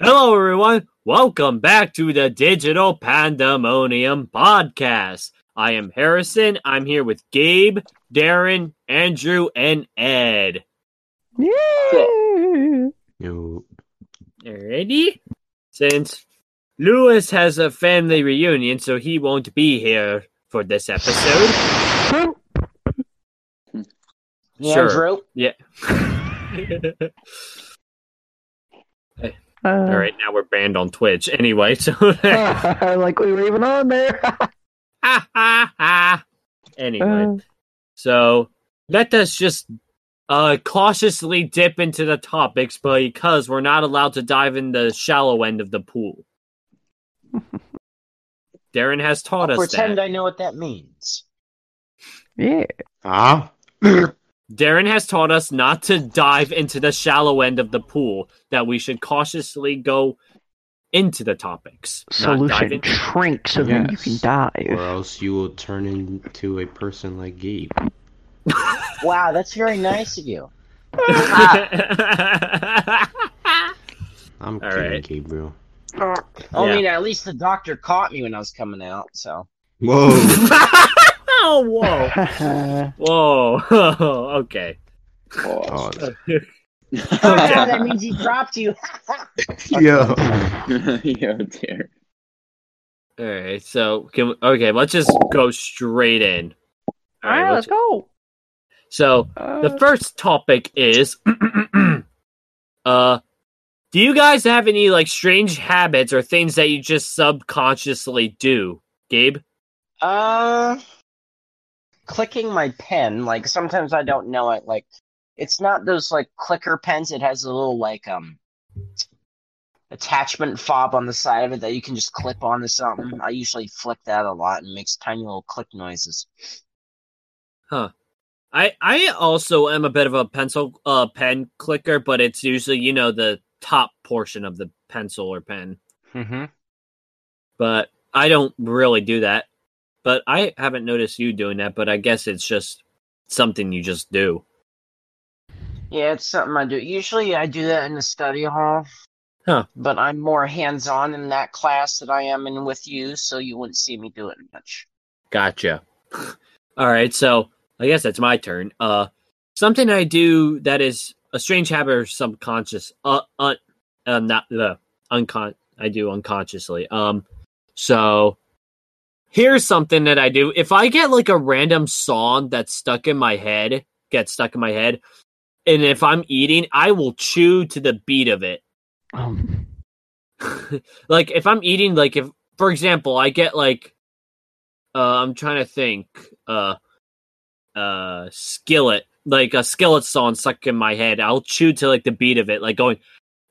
Hello, everyone. Welcome back to the Digital Pandemonium podcast. I am Harrison. I'm here with Gabe, Darren, Andrew, and Ed. Yeah. Yo. Alrighty. Since Lewis has a family reunion, so he won't be here for this episode. Sure. Andrew, Yeah. Uh, All right, now we're banned on Twitch. Anyway, so like we were even on there. ha ha ha. Anyway, Uh, so let us just uh cautiously dip into the topics because we're not allowed to dive in the shallow end of the pool. Darren has taught I'll us pretend that. I know what that means. yeah. Ah. Darren has taught us not to dive into the shallow end of the pool, that we should cautiously go into the topics. not dive Solution: into- shrink so then you can Yes. dive. or else you will turn into a person like Gabe. Wow, that's very nice of you. I'm All kidding, right. Gabriel. I Yeah. mean, at least the doctor caught me when I was coming out. So Whoa. oh, whoa. Whoa. okay. oh, oh, yeah, that means he dropped you. yo. Yo, dear. All right. So, can we, okay, let's just go straight in. All right. let's, go. so, Uh, the first topic is uh do you guys have any like strange habits or things that you just subconsciously do? Gabe? Uh, clicking my pen. Like sometimes I don't know it. Like it's not those like clicker pens. It has a little like um attachment fob on the side of it that you can just clip onto something. I usually flick that a lot and makes tiny little click noises. Huh. I I also am a bit of a pencil uh pen clicker, but it's usually, you know, the top portion of the pencil or pen. Mm-hmm. But I don't really do that. But I haven't noticed you doing that, but I guess it's just something you just do. Yeah, it's something I do. Usually I do that in the study hall. Huh. But I'm more hands on in that class that I am in with you, so you wouldn't see me do it much. Gotcha. All right, so I guess that's my turn. Uh, something I do that is a strange habit or subconscious. Uh, uh, uh not the uncon. I do unconsciously. Um, so here's something that I do. If I get like a random song that's stuck in my head, gets stuck in my head, and if I'm eating, I will chew to the beat of it. um, like if I'm eating, like if for example, I get like uh I'm trying to think, uh uh skillet, like a skillet song stuck in my head. I'll chew to like the beat of it, like going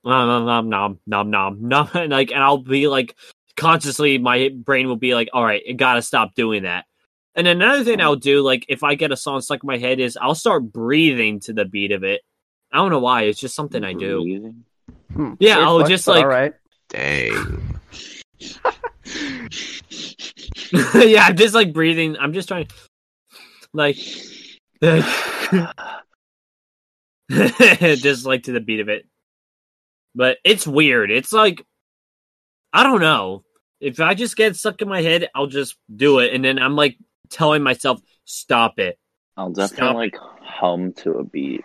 nom nom nom nom nom nom and like and I'll be like consciously my brain will be like, all right, I gotta stop doing that. And another thing I'll do, like if I get a song stuck in my head, is I'll start breathing to the beat of it. I don't know why, it's just something I do. Hmm, Yeah, weird I'll flex, just, like- all right. Dang. yeah, I'm just like breathing. I'm just trying, like, just like to the beat of it. But it's weird. It's like, I don't know. If I just get stuck in my head, I'll just do it, and then I'm like telling myself, "Stop it." I'll Stop. definitely like hum to a beat.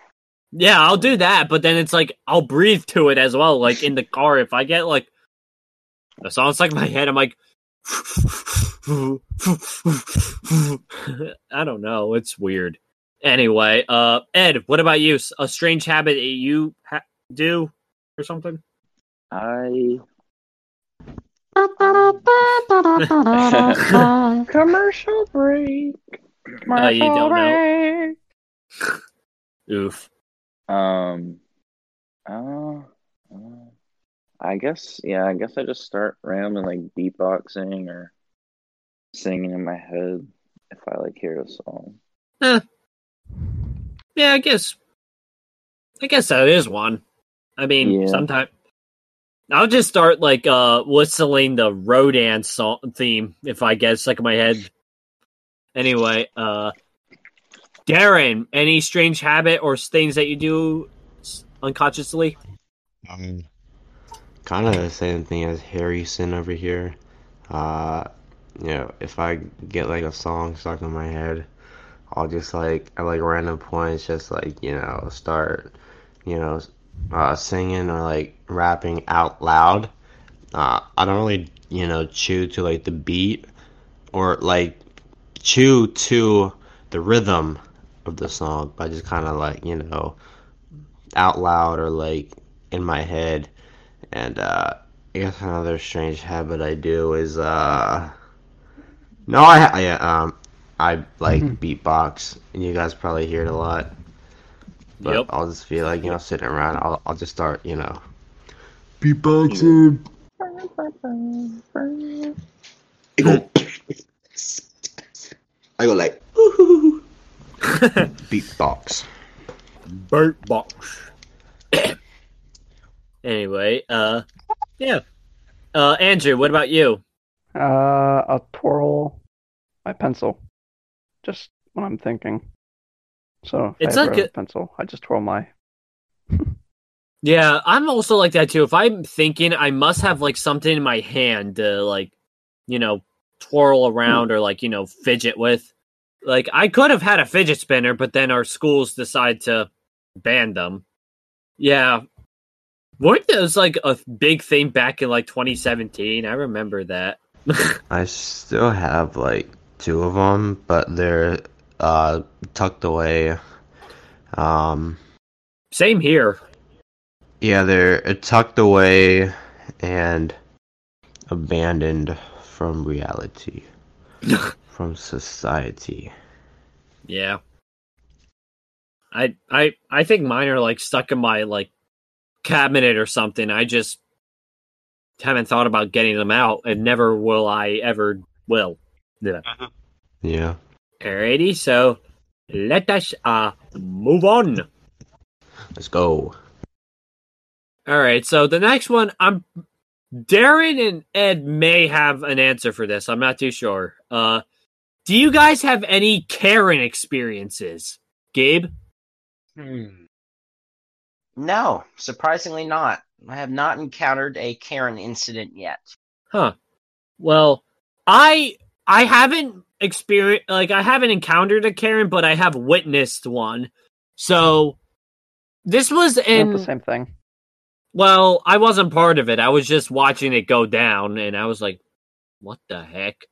Yeah, I'll do that, but then it's like I'll breathe to it as well. Like in the car, if I get like a song stuck in my head, I'm like, I don't know. It's weird. Anyway, uh, Ed, what about you? A strange habit that you ha- do or something? I Commercial break. Uh, you don't know. Oof. um uh, uh I guess yeah, I guess I just start randomly like beatboxing or singing in my head if I like hear a song. Yeah, I guess. I guess that is one. I mean, Yeah. sometimes I'll just start like uh whistling the Rodan song theme if I get stuck in my head. Anyway, uh Darren, any strange habit or things that you do unconsciously? Um, kind of the same thing as Harrison over here. Uh, you know, if I get like a song stuck in my head, I'll just like at like random points, just like you know, start, you know, uh, singing or like rapping out loud. Uh, I don't really, you know, chew to like the beat or like chew to the rhythm of the song, but I just kind of like you know, out loud or like in my head. And uh, I guess another strange habit I do is uh, no, I yeah um, I like Mhm. beatbox, and you guys probably hear it a lot. But Yep. I'll just feel like you know sitting around. I'll I'll just start you know beatboxing. I go. I go like beatbox. Bird box. anyway, uh, yeah. Uh, Andrew, what about you? Uh, I'll twirl my pencil. Just when I'm thinking. So if It's I like ever a- a pencil, I just twirl my. Yeah, I'm also like that too. If I'm thinking, I must have like something in my hand to like, you know, twirl around or like you know fidget with. Like I could have had a fidget spinner, but then our schools decide to ban them. Yeah, weren't those like a big thing back in like 2017? I remember that. I still have like two of them, but they're uh tucked away. Um, Same here. yeah, they're tucked away and abandoned from reality, from society. Yeah. I I I think mine are like stuck in my like cabinet or something. I just haven't thought about getting them out and never will I ever will. Yeah. Yeah. Alrighty, so let us uh move on. Let's go. Alright, so the next one I'm Darren and Ed may have an answer for this. I'm not too sure. Uh do you guys have any Karen experiences? Gabe? Hmm. No, surprisingly not. I have not encountered a Karen incident yet. Huh. Well, I I haven't experienced like I haven't encountered a Karen, but I have witnessed one. So this was Not the same thing. well, I wasn't part of it. I was just watching it go down and I was like, what the heck?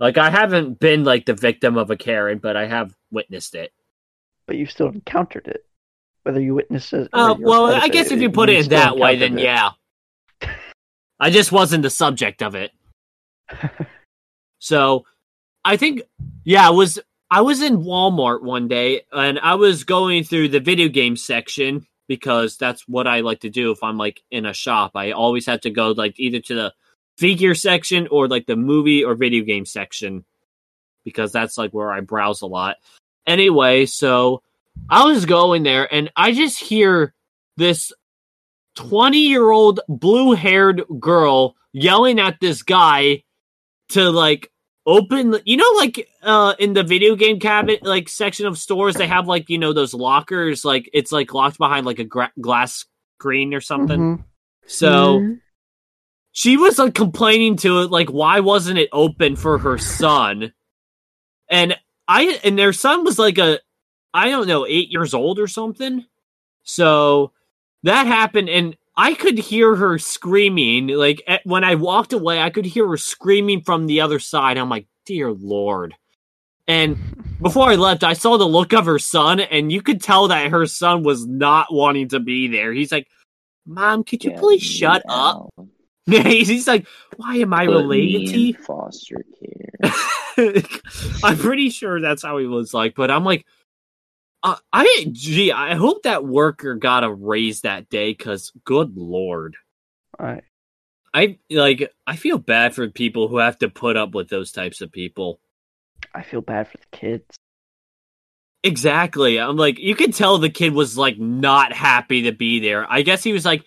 Like I haven't been like the victim of a Karen, but I have witnessed it. But you still encountered it. Whether you witnessed it. Oh, well, I guess if you put it in that way, then encountered yeah. I just wasn't the subject of it. it. So I think yeah, I was I was in Walmart one day and I was going through the video game section because that's what I like to do if I'm like in a shop. I always have to go like either to the figure section or like the movie or video game section because that's like where I browse a lot. Anyway, so I was going there and I just hear this 20 year old blue haired girl yelling at this guy to like open you know like uh in the video game cabinet like section of stores they have like you know those lockers like it's like locked behind like a gra- glass screen or something Mhm. so Mhm. she was like complaining to it like why wasn't it open for her son and i and their son was like a i don't know eight years old or something so that happened and i could hear her screaming like at, when i walked away i could hear her screaming from the other side. I'm like dear lord. And before i left i saw the look of her son and you could tell that her son was not wanting to be there. He's like mom could you Get please shut up? Out. he's like why am i Put related to you? foster care. I'm pretty sure that's how he was like, but I'm like, uh, I gee, I hope that worker got a raise that day because good lord, I, I like I feel bad for people who have to put up with those types of people. I feel bad for the kids. Exactly, I'm like you can tell the kid was like not happy to be there. I guess he was like,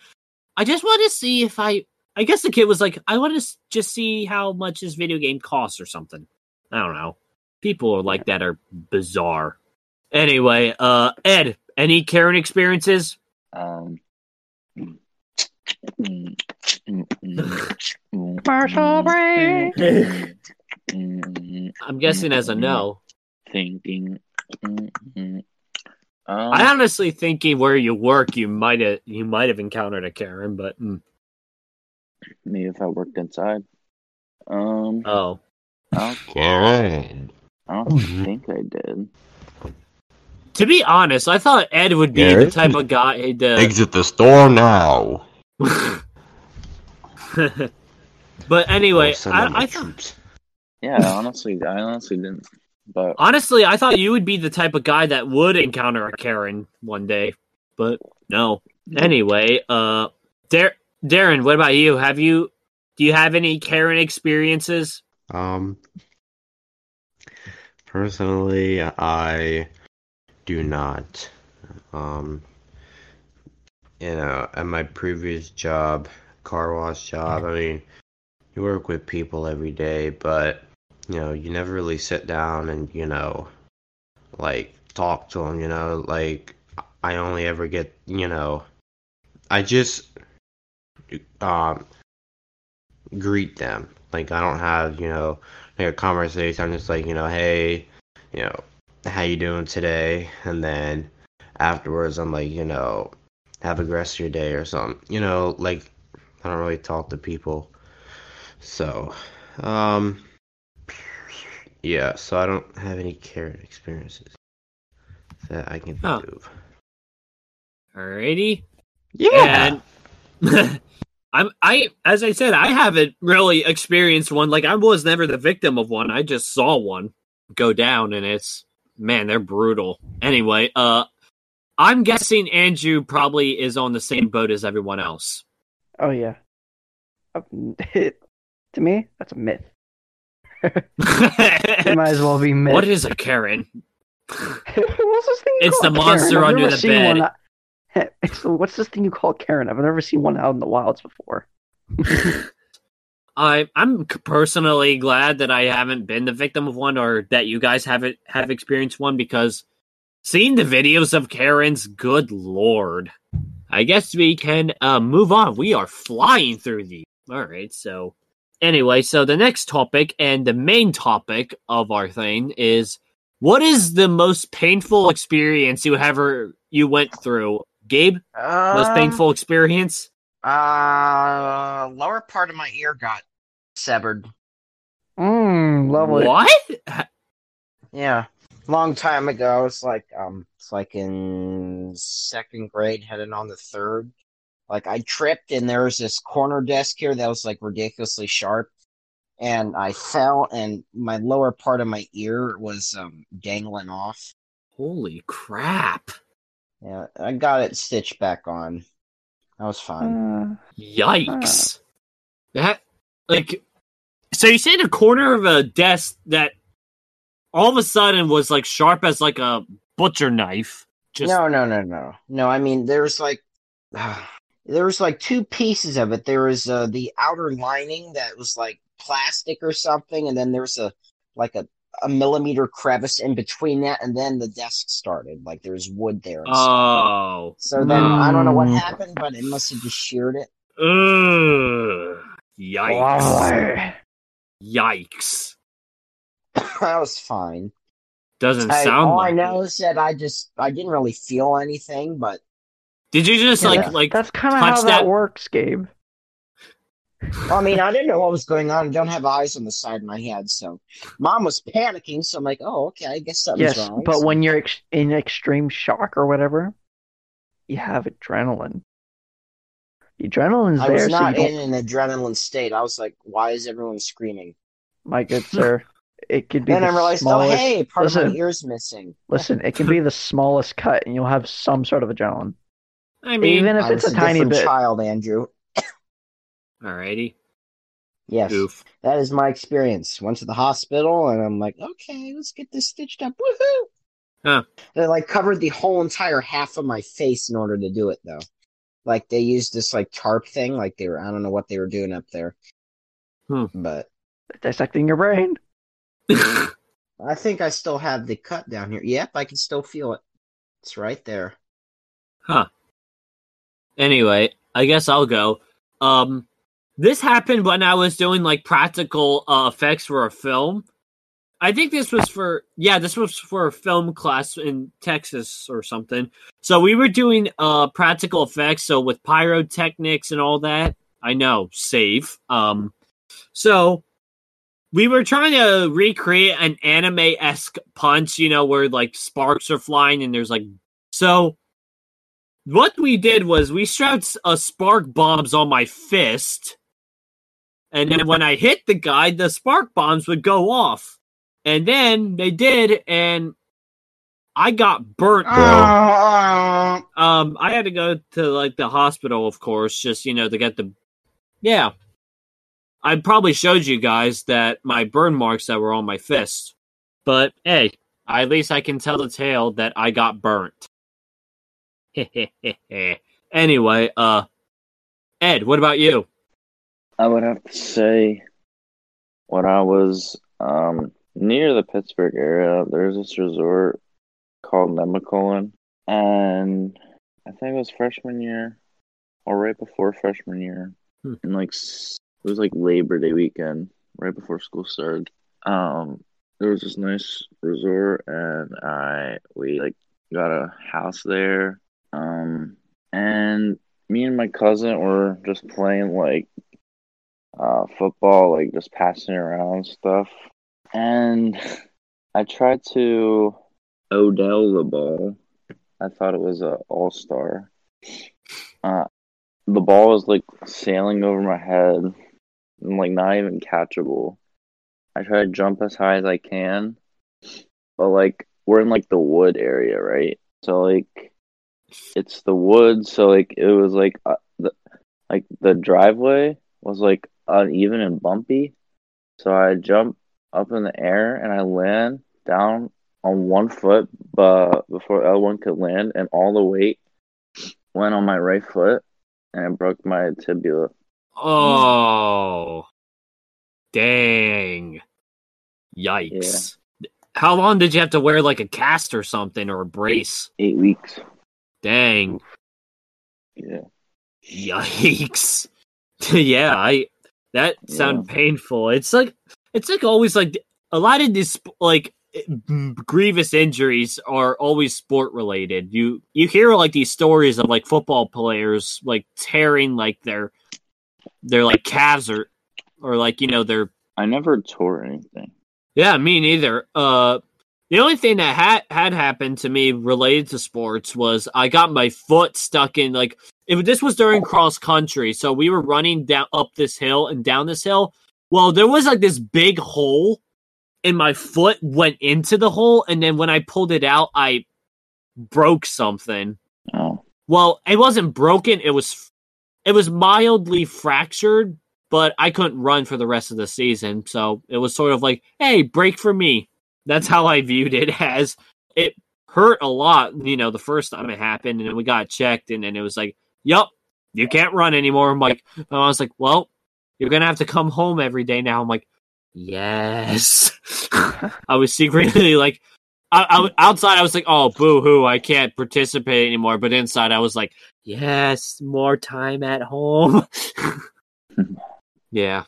I just want to see if I. I guess the kid was like, I want to s- just see how much this video game costs or something. I don't know. People are like that are bizarre. Anyway, uh, Ed, any Karen experiences? Um, Commercial break. I'm guessing as a no. Thinking. Um, I honestly thinking where you work, you might have you might have encountered a Karen, but mm, maybe if I worked inside. Um, oh, I don't, Karen. I don't think I did. To be honest, I thought Ed would be the type of guy to. Exit the store now. but anyway, Or send out my I, I thought. Yeah, honestly, I honestly didn't. But honestly, I thought you would be the type of guy that would encounter a Karen one day, but no. Anyway, uh, Dar- Darren, what about you? Have you do you have any Karen experiences? Um, personally, I do not. Um, you know, at my previous job, car wash job, I mean, you work with people every day, but you know, you never really sit down and you know, like talk to them. You know, like I only ever get, you know, I just um greet them. Like I don't have, you know, like a conversation. I'm just like, you know, hey, you know, how you doing today? And then afterwards, I'm like, you know, have a rest of your day or something. You know, like I don't really talk to people. So, um, yeah. So I don't have any Karen experiences that I can think Huh. of. Alrighty. Yeah. And I'm I as I said, I haven't really experienced one. Like I was never the victim of one. I just saw one go down and it's man, they're brutal. Anyway, uh I'm guessing Andrew probably is on the same boat as everyone else. Oh yeah. Uh, to me, that's a myth. It might as well be myth. what is a Karen? what's this thing? you It's the monster under the bed. one what's this thing you call Karen? I've never seen one out in the wilds before. I I'm personally glad that I haven't been the victim of one or that you guys haven't have experienced one because seeing the videos of Karen's, good lord. I guess we can uh, move on. We are flying through these. All right, so anyway, so the next topic and the main topic of our thing is what is the most painful experience you ever you went through? Gabe, most Um, painful experience? Uh, lower part of my ear got severed. Mmm, lovely. What? Yeah, long time ago. It's like um, it's like in second grade, heading on the third. Like I tripped, and there was this corner desk here that was like ridiculously sharp, and I fell, and my lower part of my ear was um dangling off. Holy crap. Yeah, I got it stitched back on. That was fine. Uh, Yikes. That like so you say the corner of a desk that all of a sudden was like sharp as like a butcher knife. Just No, no, no, no, no. I mean, there was like, there was like two pieces of it. There was uh, the outer lining that was like plastic or something, and then there was a like a a millimeter crevice in between that, and then the desk started. Like there's wood there. And stuff. Oh. So then I don't know what Mm. happened, but it must have just sheared it. Ugh. Yikes. lovely. Yikes. that was fine. Doesn't I, sound all like I know it. is that I just I didn't really feel anything, but Did you just Yeah, like that- like that's kind of how that, that- works, Gabe. I mean, I didn't know what was going on. I don't have eyes on the side of my head, so mom was panicking. So I'm like, "Oh, okay, I guess something's Yes, wrong." but So- when you're ex- in extreme shock or whatever, you have adrenaline. The adrenaline's I there, was not you in don't. an adrenaline state. I was like, "Why is everyone screaming?" My good sir, it could be Then the I realized, oh, smallest. "Oh, hey, part of my ear's missing." Listen, it can be the smallest cut, and you'll have some sort of adrenaline, I mean even if I it's was a tiny bit. child, Andrew. Alrighty. Yes, Goof. that is my experience. Went to the hospital, and I'm like, "Okay, let's get this stitched up." Woohoo! Huh. They like covered the whole entire half of my face in order to do it, though. Like they used this like tarp thing, like they were I don't know what they were doing up there, Hmm. but Dissecting your brain. I think I still have the cut down here. Yep, I can still feel it. It's right there. Huh. Anyway, I guess I'll go. Um, this happened when I was doing like practical uh, effects for a film. I think this was for yeah, this was for a film class in Texas or something. So we were doing uh practical effects, so with pyrotechnics and all that. I know, save. Um, so we were trying to recreate an anime esque punch, you know, where like sparks are flying and there's like so. What we did was we strapped a spark bombs on my fist, and then when I hit the guy, the spark bombs would go off, and then they did, and I got burnt. Ah. Um, I had to go to like the hospital, of course, just you know to get the. Yeah, I probably showed you guys that my burn marks that were on my fist, but hey, at least I can tell the tale that I got burnt. anyway, uh, Ed, what about you? I would have to say when I was um, near the Pittsburgh area, there's this resort called Nemacolin, and I think it was freshman year or right before freshman year, Hmm. and like it was like Labor Day weekend, right before school started. Um, there was this nice resort, and I we like got a house there. Um, and me and my cousin were just playing like uh, football, like just passing around stuff. And I tried to Odell the ball. I thought it was a All Star. Uh, the ball was like sailing over my head and like not even catchable. I try to jump as high as I can, but like we're in like the wood area, right? So like it's the woods, so like it was like uh, the like the driveway was like uneven and bumpy. So I jump up in the air and I land down on one foot, but before the other one could land, and all the weight went on my right foot, and I broke my tibia. Oh, dang! Yikes! How long did you have to wear like a cast or something or a brace? Eight weeks. Dang! Yeah. Yikes! yeah, I that sound painful. It's like it's like always like a lot of these like grievous injuries are always sport related. You you hear like these stories of like football players like tearing like their their like calves or or like you know their I never tore anything. yeah, me neither. Uh, the only thing that had had happened to me related to sports was I got my foot stuck in like if this was during cross country, so we were running down up this hill and down this hill. Well, there was like this big hole, and my foot went into the hole, and then when I pulled it out, I broke something. Oh. Well, it wasn't broken; it was it was mildly fractured, but I couldn't run for the rest of the season. So it was sort of like, hey, break for me. That's how I viewed it as it hurt a lot, you know, the first time it happened, and then we got checked, and then it was like, Yup, you can't run anymore. I'm like, and I was like, Well, you're gonna have to come home every day now. I'm like, Yes. I was secretly like I, I, outside, I was like, "Oh, boo hoo! I can't participate anymore." But inside, I was like, "Yes, more time at home." yeah.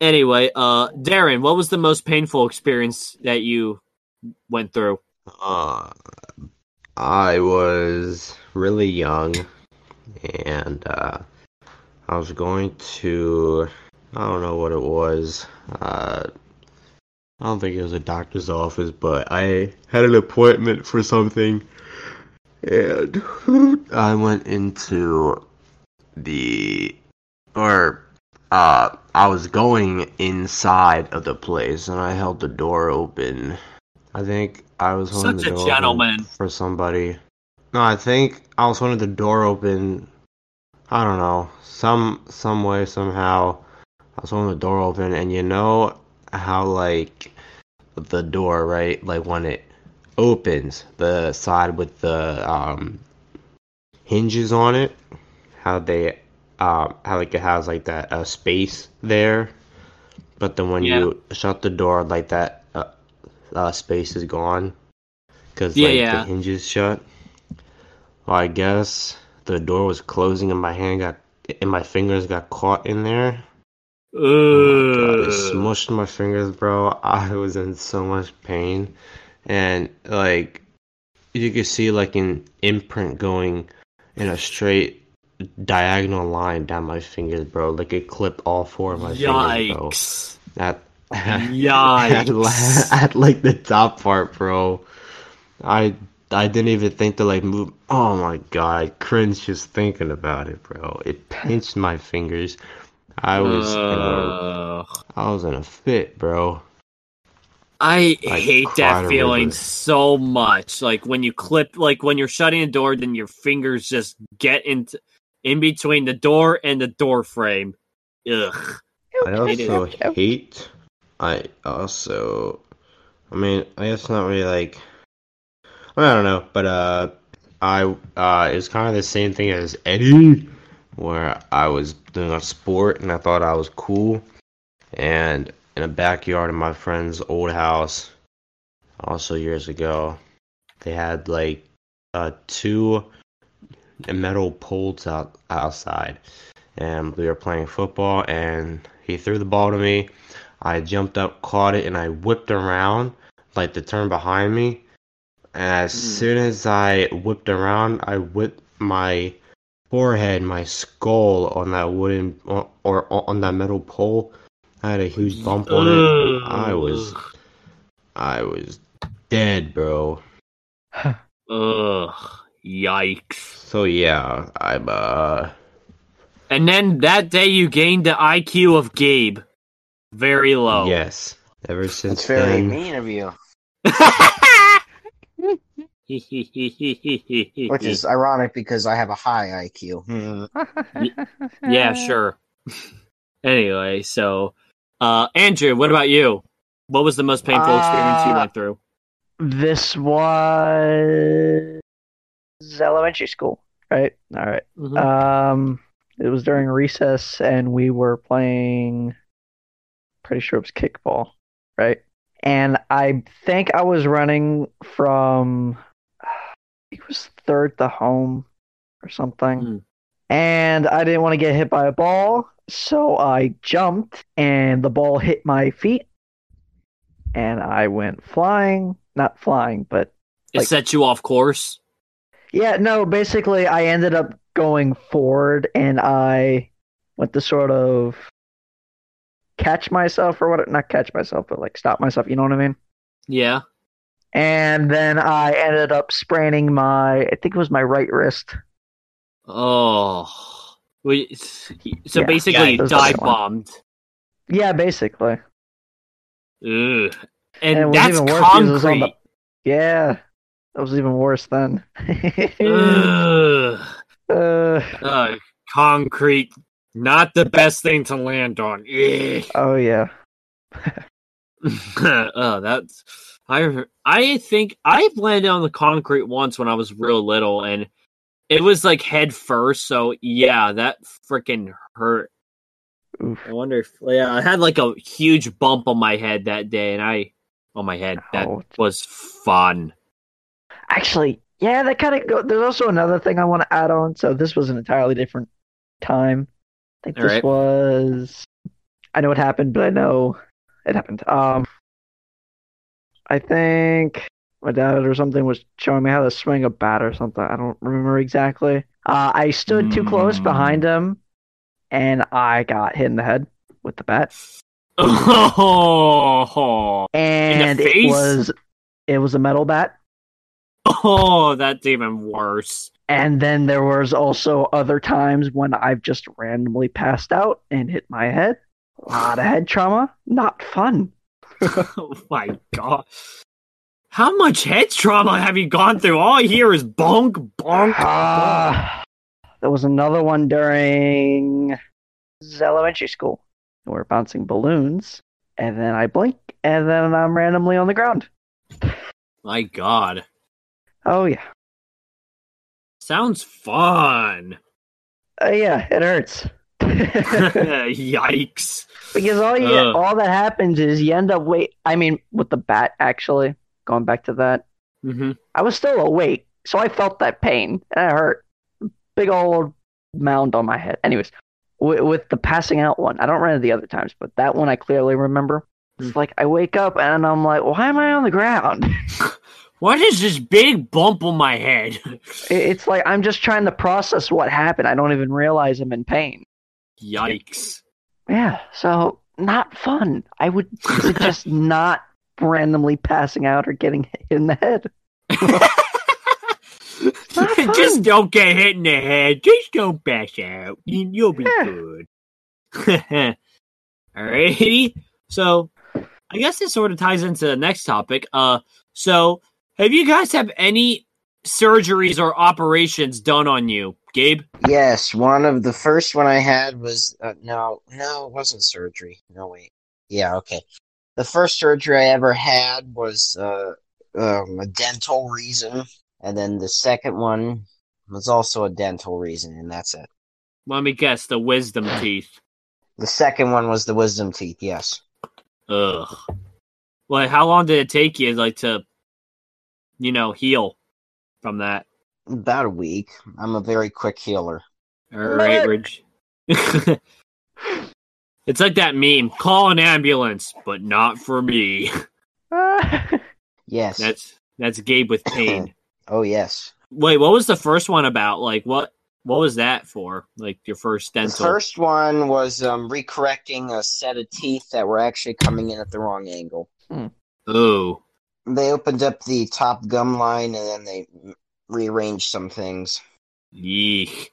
Anyway, uh, Darren, what was the most painful experience that you went through? Uh, I was really young, and uh, I was going to. I don't know what it was. Uh, I don't think it was a doctor's office, but I had an appointment for something, and I went into the or uh I was going inside of the place and I held the door open. I think I was holding Such the a door gentleman. open for somebody. No, I think I was holding the door open. I don't know, some some way somehow. I was holding the door open, and you know how like the door, right? Like when it opens, the side with the um hinges on it, how they um how like it has like that uh, space there, but then when Yeah. you shut the door, like that uh, uh space is gone because Yeah, like yeah. the hinges shut. Well, I guess the door was closing and my hand got and my fingers got caught in there. Ugh. Oh it smushed my fingers, bro. I was in so much pain, and like you could see like an imprint going in a straight diagonal line down my fingers, bro. Like it clipped all four of my fingers, bro. Yikes. At at, Yikes. at like the top part, bro. I I didn't even think to like move. Oh my god, I cringe just thinking about it, bro. It pinched my fingers. I was in a, I was in a fit, bro. I I hate that feeling river. so much. Like when you clip, like when you're shutting a door, then your fingers just get into in between the door and the door frame. Ugh. I also hate. I also, I mean, I guess not really like. I, mean, I don't know, but uh, I uh, it was kind of the same thing as Eddie, where I was doing a sport and I thought I was cool, and in a backyard of my friend's old house, also years ago, they had like uh two metal poles out outside, and we were playing football, and he threw the ball to me. I jumped up, caught it, and I whipped around like to turn behind me. And as Hmm. soon as I whipped around, I whipped my forehead, my skull on that wooden or, or on that metal pole. I had a huge bump on it. I was I was dead, bro. Ugh. Yikes. So yeah, I'm uh And then that day you gained the IQ of Gabe. Very low. yes. Ever since That's very then, mean of you. Which Which is ironic because I have a high IQ. Hmm. yeah, sure. anyway, so uh Andrew, what about you? What was the most painful experience you Uh, went through? This was elementary school, right? All right. Mhm. Um, it was during recess, and we were playing. Pretty sure it was kickball, right? And I think I was running from. It was third to home, or something. Hmm. And I didn't want to get hit by a ball, so I jumped, and the ball hit my feet, and I went flying. Not flying, but it set you off course. yeah, no, basically I ended up going forward and I went to sort of catch myself or what not catch myself, but like stop myself, you know what I mean? Yeah. And then I ended up spraining my I think it was my right wrist. Oh. So Yeah. basically, Yeah, you it was the dive one. bombed. Yeah, basically. Ugh. And And, that's even worse because it was on concrete. Yeah. That was even worse then. Ugh. uh, Uh, concrete, not the best thing to land on. Ugh. oh yeah. oh, that's I. I think I've landed on the concrete once when I was real little, and it was like head first. So yeah, that freaking hurt. Oof. I wonder if yeah, I had like a huge bump on my head that day, and I on my head that Ouch. was fun. Actually, yeah, that kind of go. There's also another thing I want to add on. So this was an entirely different time. I think All this right. was. I know what happened, but I know it happened. Um, I think my dad or something was showing me how to swing a bat or something. I don't remember exactly. Uh, I stood too close Mm. behind him, and I got hit in the head with the bat. Oh, And it was it was a metal bat. oh, that's even worse. And then there was also other times when I've just randomly passed out and hit my head. A lot of head trauma. Not fun. oh my god. How much head trauma have you gone through? All I hear is bonk, bonk. Ah, there was another one during elementary school. We were bouncing balloons, and then I blink, and then I'm randomly on the ground. My god. Oh yeah, Sounds fun. uh, yeah, it hurts. Yikes. Because all you all that happens is you end up wait. I mean, with the bat, actually, going back to that, hmm I was still awake, so I felt that pain and it hurt. big old mound on my head. Anyways, with, with the passing out one, I don't remember the other times, but that one I clearly remember. It's like I wake up and I'm like, why am I on the ground? What is this big bump on my head? It's like I'm just trying to process what happened. I don't even realize I'm in pain. Yikes. Yeah, so not fun. I would suggest not randomly passing out or getting hit in the head. Just don't get hit in the head. Just don't pass out. You- You'll be Yeah. good. Alrighty. So I guess this sort of ties into the next topic. Uh so have you guys have any surgeries or operations done on you? Gabe? Yes, one of the first one I had was uh, no, no, it wasn't surgery. No wait, yeah, okay. The first surgery I ever had was uh, um, a dental reason, and then the second one was also a dental reason, and that's it. Let me guess, the wisdom teeth. The second one was the wisdom teeth. Yes, Ugh. Well, how long did it take you like to you know, heal from that? About a week. I'm a very quick healer. All right, Ridge. it's like that meme: "Call an ambulance, but not for me." Yes. That's that's Gabe with pain. oh yes. Wait, what was the first one about? Like, what what was that for? Like your first The first one was um, recorrecting a set of teeth that were actually coming in at the wrong angle. Oh, They opened up the top gum line and then they rearranged some things. yeek.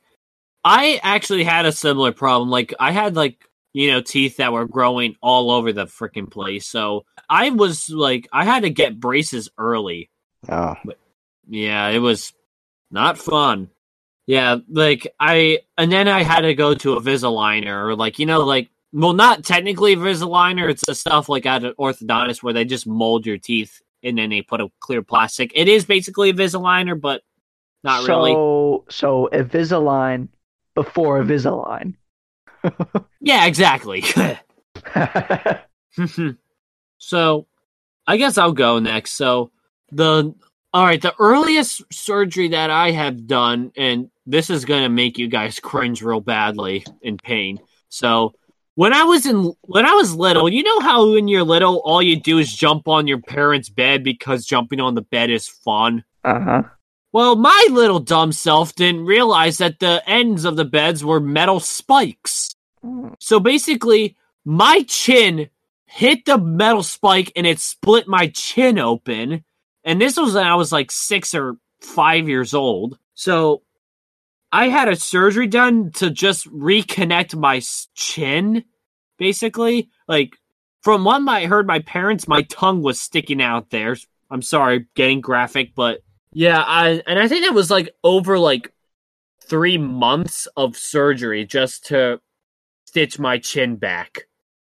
I actually had a similar problem. Like, I had like you know teeth that were growing all over the freaking place. So I was like, I had to get braces early. Oh, Yeah, it was not fun. Yeah, like I and then I had to go to a Visaliner or like you know like well not technically a Visaliner, it's the stuff like at an orthodontist where they just mold your teeth and then they put a clear plastic. It is basically a Visaliner, but not so, really. So Invisalign before Invisalign. Yeah, exactly. so I guess I'll go next. So the all right, the earliest surgery that I have done, and this is gonna make you guys cringe real badly in pain. So when I was in when I was little, you know how when you're little all you do is jump on your parents' bed because jumping on the bed is fun? uh huh. Well, my little dumb self didn't realize that the ends of the beds were metal spikes. Mm. So basically, my chin hit the metal spike and it split my chin open. And this was when I was like six or five years old. So I had a surgery done to just reconnect my chin, basically. Like, from what I heard my parents, my tongue was sticking out there. I'm sorry, getting graphic, but yeah, I and I think it was like over like three months of surgery just to stitch my chin back,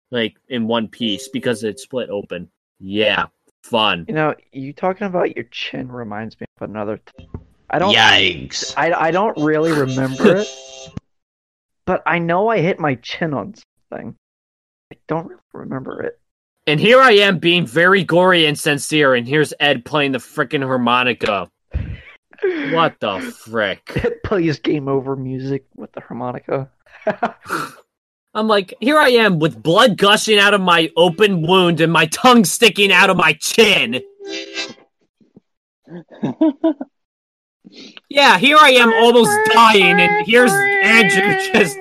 like in one piece because it split open. Yeah, fun. You know, you talking about your chin reminds me of another. Th- I don't. Yikes! I I don't really remember it, but I know I hit my chin on something. I don't really remember it. And here I am being very gory and sincere, and here's Ed playing the frickin' harmonica. What the frick? Please game over music with the harmonica. I'm like, here I am with blood gushing out of my open wound and my tongue sticking out of my chin. Yeah, here I am almost dying, and here's Andrew just.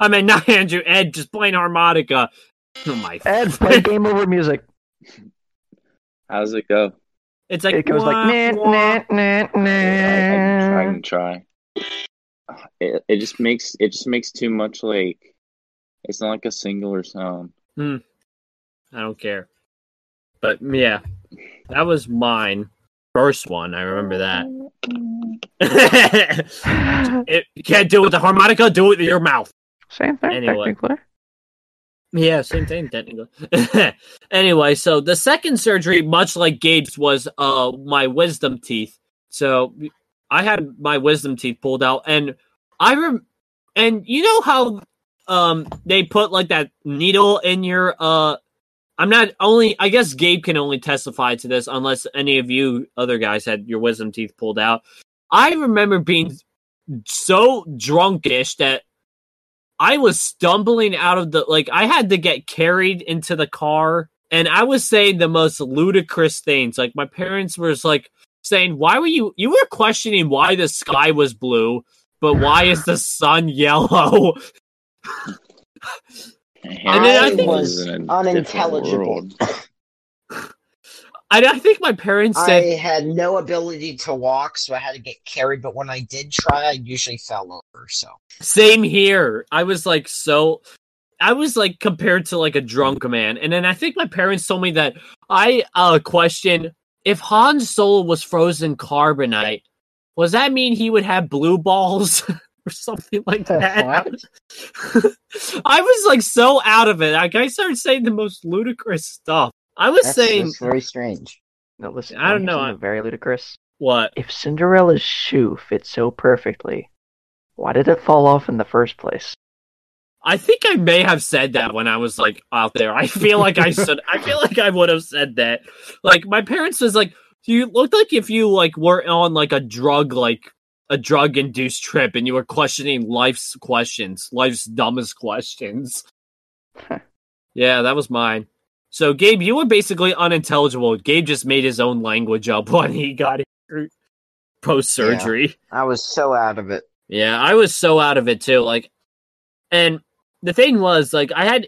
I mean, not Andrew, Ed just playing harmonica. Oh my. Ed, play game over music. How's it go? It's like. It goes like wah, nah, wah. nah, nah, I, can, I nah. can try. It, it just makes it just makes too much like it's not like a singular sound. Hmm. I don't care. But yeah, that was mine. First one, I remember that. If you can't do it with the harmonica, do it with your mouth. Same thing, Anyway. technically. Yeah, same thing technically. anyway, so the second surgery, much like Gabe's, was uh my wisdom teeth. So I had my wisdom teeth pulled out, and I rem- and you know how um they put like that needle in your uh. I'm not only. I guess Gabe can only testify to this, unless any of you other guys had your wisdom teeth pulled out. I remember being so drunkish that I was stumbling out of the like I had to get carried into the car and I was saying the most ludicrous things. Like my parents were just like saying, "Why were you you were questioning why the sky was blue, but why is the sun yellow?" And then I I think- was unintelligible. I, I think my parents I had no ability to walk, so I had to get carried. But when I did try, I usually fell over. So "Same here." I was like so I was like compared to like a drunk man. And then I think my parents told me that I uh questioned if Han Solo was frozen carbonite, does that mean he would have blue balls or something like that? I was like so out of it. Like I started saying the most ludicrous stuff. I was that's, saying that's very strange. No, listen. I don't know, something I- Very ludicrous. what? If Cinderella's shoe fits so perfectly, why did it fall off in the first place? I think I may have said that when I was like out there. I feel like I said I feel like I would have said that. Like my parents was like, you looked like if you like were on like a drug like a drug induced trip and you were questioning life's questions, life's dumbest questions. yeah, that was mine. So Gabe, you were basically unintelligible. Gabe just made his own language up when he got post surgery. I was so out of it. Yeah, I was so out of it too. Like, and the thing was, like, I had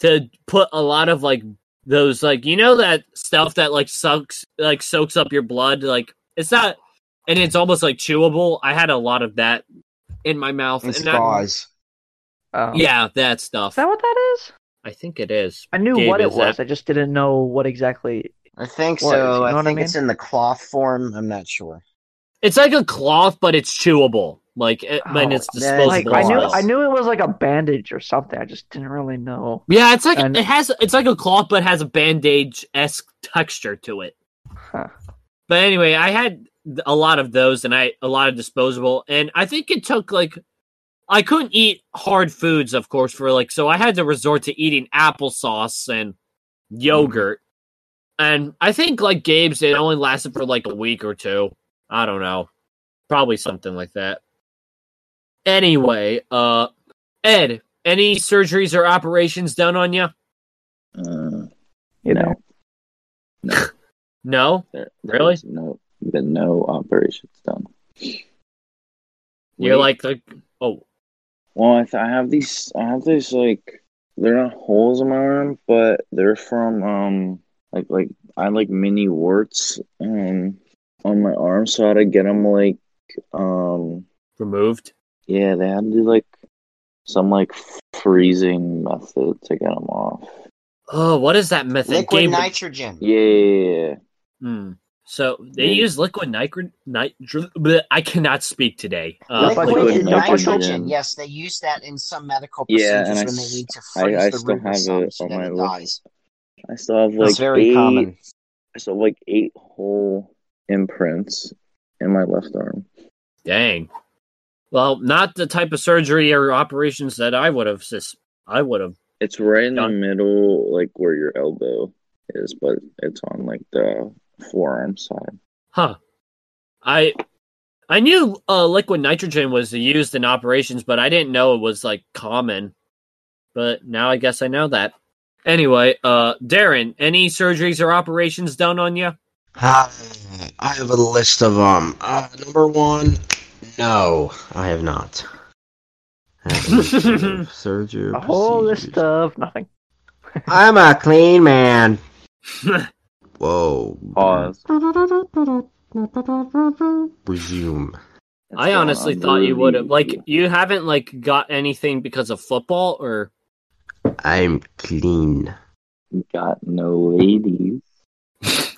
to put a lot of like those, like, you know, that stuff that like sucks, like soaks up your blood. Like, it's not, and it's almost like chewable. I had a lot of that in my mouth. And and that- gauze. Um, yeah, that Is stuff. Is that what that is? I think it is. I knew Gabe, what it was. that- I just didn't know what exactly. I think What, so. you know I what I think mean? it's in the cloth form. I'm not sure. It's like a cloth, but it's chewable. Like, it, and Oh, it's yeah, disposable. Like I knew. I knew it was like a bandage or something. I just didn't really know. Yeah, it's like And- it has. It's like a cloth, but has a bandage esque texture to it. Huh. But anyway, I had a lot of those, and I a lot of disposable, and I think it took like I couldn't eat hard foods, of course, for like so I had to resort to eating applesauce and yogurt, and I think like Gabe's, it only lasted for like a week or two. I don't know, probably something like that. Anyway, uh, Ed, any surgeries or operations done on you? Uh, You know, no, No. there, Really? no, been no operations done. You're Wait. like like oh Well, I, th- I have these. I have these like they're not holes in my arm, but they're from um like like I had like mini warts um on my arm, so I had to get them like um removed. yeah they had to do like some like freezing method to get them off. Oh, what is that method? Liquid Gabe- nitrogen. Yeah, yeah, yeah. Hmm. So they Yeah. use liquid nitro nitro. bleh, I cannot speak today. Uh, Liquid liquid liquid nitrogen. nitrogen. Yes, they use that in some medical procedures Yeah, procedures and I they s- need to freeze I the still have of it on my it dies. I still have like That's very eight. common. I still have like eight whole imprints in my left arm. dang. Well, not the type of surgery or operations that I would have. Sis, I would have. It's right in the middle, like where your elbow is, but it's on like the forearm side. Huh. I I knew uh, liquid nitrogen was used in operations, but I didn't know it was like common. But now I guess I know that. Anyway, uh, Darren, any surgeries or operations done on you? Uh, I have a list of them. Uh, number one, no, I have not. I have any surgery. or a whole list of nothing. I'm a clean man. Whoa. Pause. Resume. It's I honestly on thought you would have. Like, you haven't like got anything because of football, or I'm clean. got no ladies.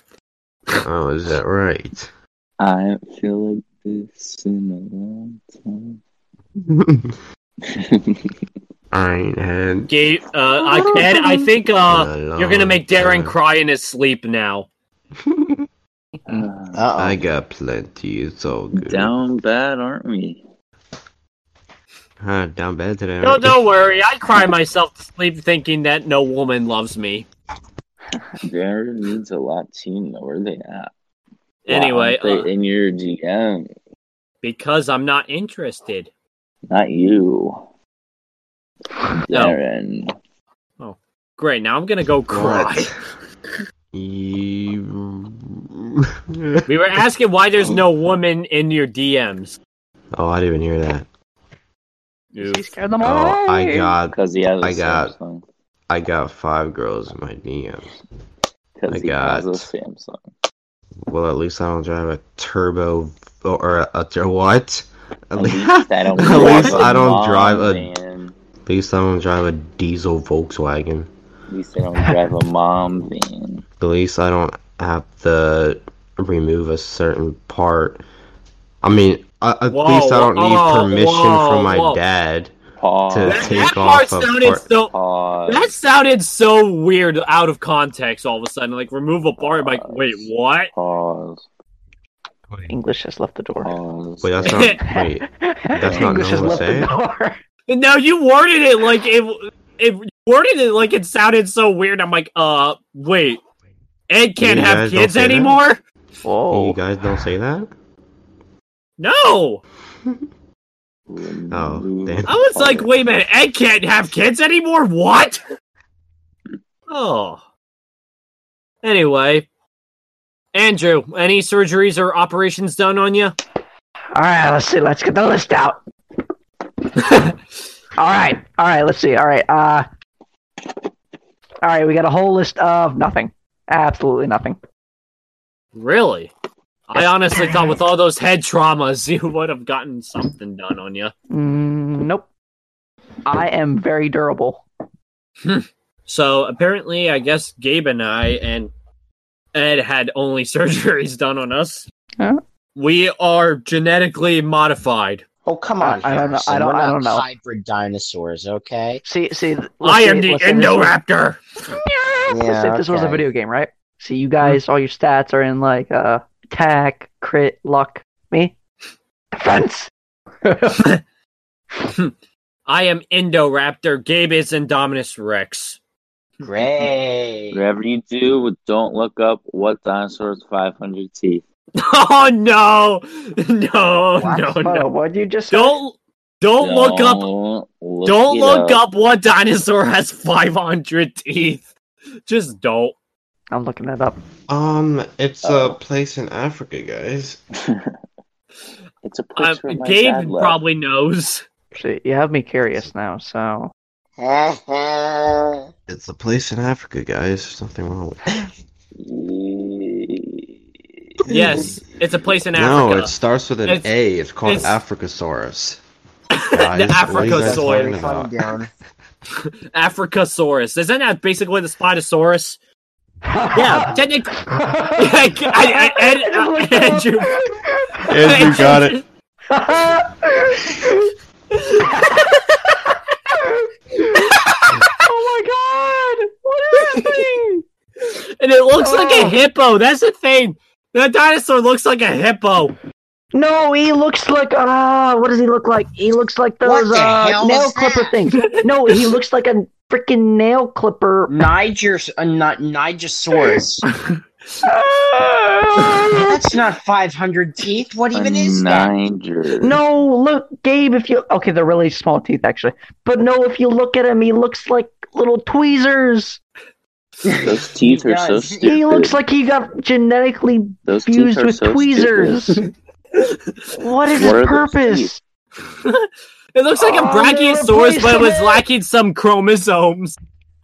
Oh, is that right? I don't feel like this in a long time. I ain't had. Gabe, uh, I, Ed, I think uh, you're gonna make Darren time. cry in his sleep now. Uh, I oh. got plenty. It's all good. down bad, aren't we? Huh, down bad today. No, aren't we? don't worry. I cry myself to sleep thinking that no woman loves me. Jared needs a Latino. Where are they at? Anyway, Why uh, in your GM. Because I'm not interested. Not you. No. Darren. Oh, great. Now I'm gonna go cry. We were asking why there's no woman in your DMs. oh, I didn't even hear that. He scared them Oh, away. I got, Because he has a I got- Samsung. I got five girls in my DMs. Because I he has a got- Samsung. Well, at least I don't drive a turbo or a, a what? At At least, least I don't at least a I don't drive a. van. At least I don't drive a diesel Volkswagen. At least I don't drive a mom van. At least I don't have to remove a certain part. I mean, uh, at Whoa, least I don't need permission whoa, from my whoa. dad. Pause. To That, take that off part a sounded part- so. Pause. That sounded so weird, out of context. All of a sudden, like remove a part. I'm like, wait, what? Pause. English has left the door. Pause. Wait, that's not. Wait, that's not English has left to the door. No, you worded it like it. It you worded it like it sounded so weird. I'm like, uh, wait. Ed can't You have kids say that? anymore. Whoa. You guys don't say that? No, Oh, damn. I was like, wait a minute. Ed can't have kids anymore. What? Oh. Anyway, Andrew, any surgeries or operations done on you? All right, let's see. Let's get the list out. All right, all right. Let's see. All right. Uh, all right. We got a whole list of nothing. Absolutely nothing. Really? I honestly thought with all those head traumas, you would have gotten something done on you. Mm, nope. I am very durable. So apparently, I guess Gabe and I and Ed had only surgeries done on us. Huh? We are genetically modified. Oh come on! I don't know- I Harrison, don't- I don't know. Hybrid dinosaurs, okay? See, see. let's I am the this was- Indoraptor. Let's say if this was a video game, right? See, you guys, all your stats are in like uh, attack, crit, luck. Me, defense. I am Indoraptor. Gabe is Indominus Rex. Great. Whatever you do, don't look up what dinosaurs 500 teeth. Oh no, no, What? no, no! what'd you just say? Don't don't look up. Don't look, Don't look up what dinosaur has 500 teeth. Just don't. I'm looking it up. Um, it's Oh. a place in Africa, guys. it's a place where my Gabe dad left. probably knows. See, you have me curious now. So, It's a place in Africa, guys. There's nothing wrong with it. Yes, it's a place in Africa. No, it starts with an It's- A. It's called it's- Africasaurus. the Guys, what are you Africasaurus. talking about? Africasaurus. Isn't that basically the Spinosaurus? Yeah, technically. I, I, I, Ed, uh, Andrew. Andrew got it. oh my god! What is happening? And it looks like a Oh. hippo. That's the thing. The dinosaur looks like a hippo. No, he looks like uh what does he look like? He looks like those uh nail clipper things. No, he looks like a freaking nail clipper. Niger, uh, not Nigersaurus. Ah! That's not 500 teeth. What even a is that? Niger. no, look, Gabe, if you okay, they're really small teeth actually. But no, if you look at him, he looks like little tweezers. Those teeth are so stupid. He looks like he got genetically Those fused with so tweezers. what is What his purpose? It looks like a Oh, they brachiosaurus, but it was lacking some chromosomes.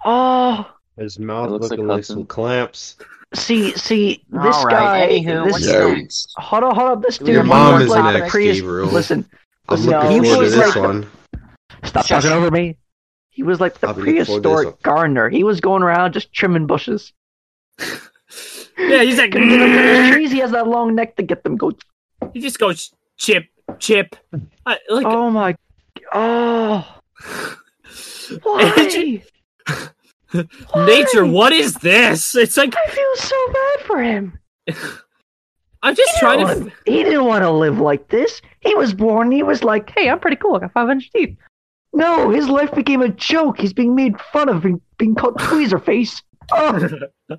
Oh, His mouth looks looking like like some clamps. see, see, this All guy. right. Anywho, this, what's Yeah. hold on, hold on. This dude Your he mom looks is like next, the Prius- Gabriel. Listen, I'm Listen, looking he forward to was this like- one. stop Shush. talking over me. He was like the I'll be looking forward to this prehistoric gardener. He was going around just trimming bushes. Yeah, he's like, Gonna get up in those trees. He has that long neck to get them go. he just goes chip, chip. I, like, Oh my! Oh, why? nature, what is this? It's like I feel so bad for him. I'm just He trying to. want, he didn't want to live like this. He was born. He was like, "Hey, I'm pretty cool. I got 500 teeth." No, his life became a joke. He's being made fun of, being, being called tweezer face. Oh,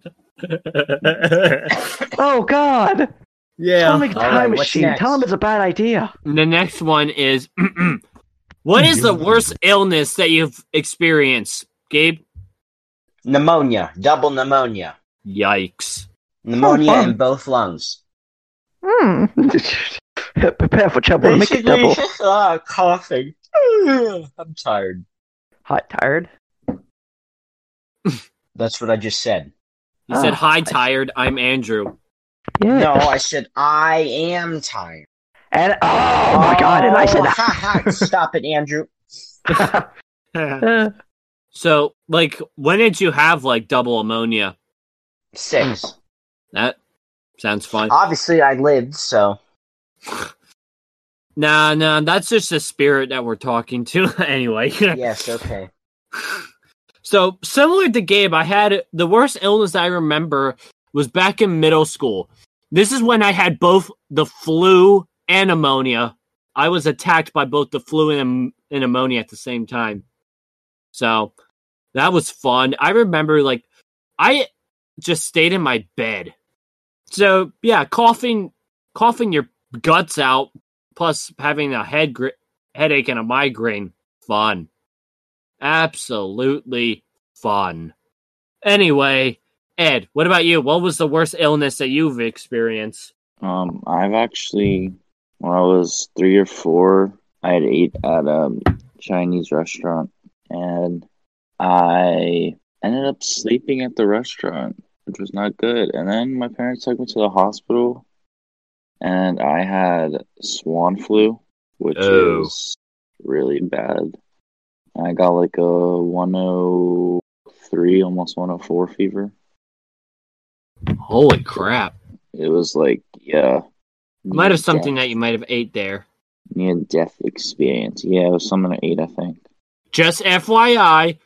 oh God! Yeah. Tell him it's a All right, time what's machine. next? Tell him it's a bad idea. The next one is what is the worst illness that you've experienced, Gabe? Pneumonia, double pneumonia, Yikes. pneumonia fun. in both lungs. Hmm. Prepare for trouble. Make it double. ah, coughing. I'm tired. Hot, tired. That's what I just said. He said, Ah, Hi, tired. I'm Andrew. Yeah. No, I said I am tired. And oh my god! And I said, Oh, ha, ha. Stop it, Andrew. so, like, when did you have, like, double ammonia? Six. That sounds fun. Obviously, I lived, so Nah, nah, that's just the spirit that we're talking to. anyway. yes, okay. So similar to Gabe, I had the worst illness I remember was back in middle school. This is when I had both the flu and pneumonia. I was attacked by both the flu and, and pneumonia at the same time. So that was fun. I remember like I just stayed in my bed. So yeah, coughing, coughing your guts out, plus having a head gr- headache and a migraine, fun absolutely fun. Anyway, Ed, what about you? What was the worst illness that you've experienced? Um, I've actually, when I was three or four, I had ate at a Chinese restaurant, and I ended up sleeping at the restaurant, which was not good. And then my parents took me to the hospital, and I had swan flu, which Oh. is really bad. I got like a 103, almost 104 fever. Holy crap. It was like, yeah. Might have something death. that you might have ate there. near death experience. Yeah, it was something I ate, I think. Just FYI,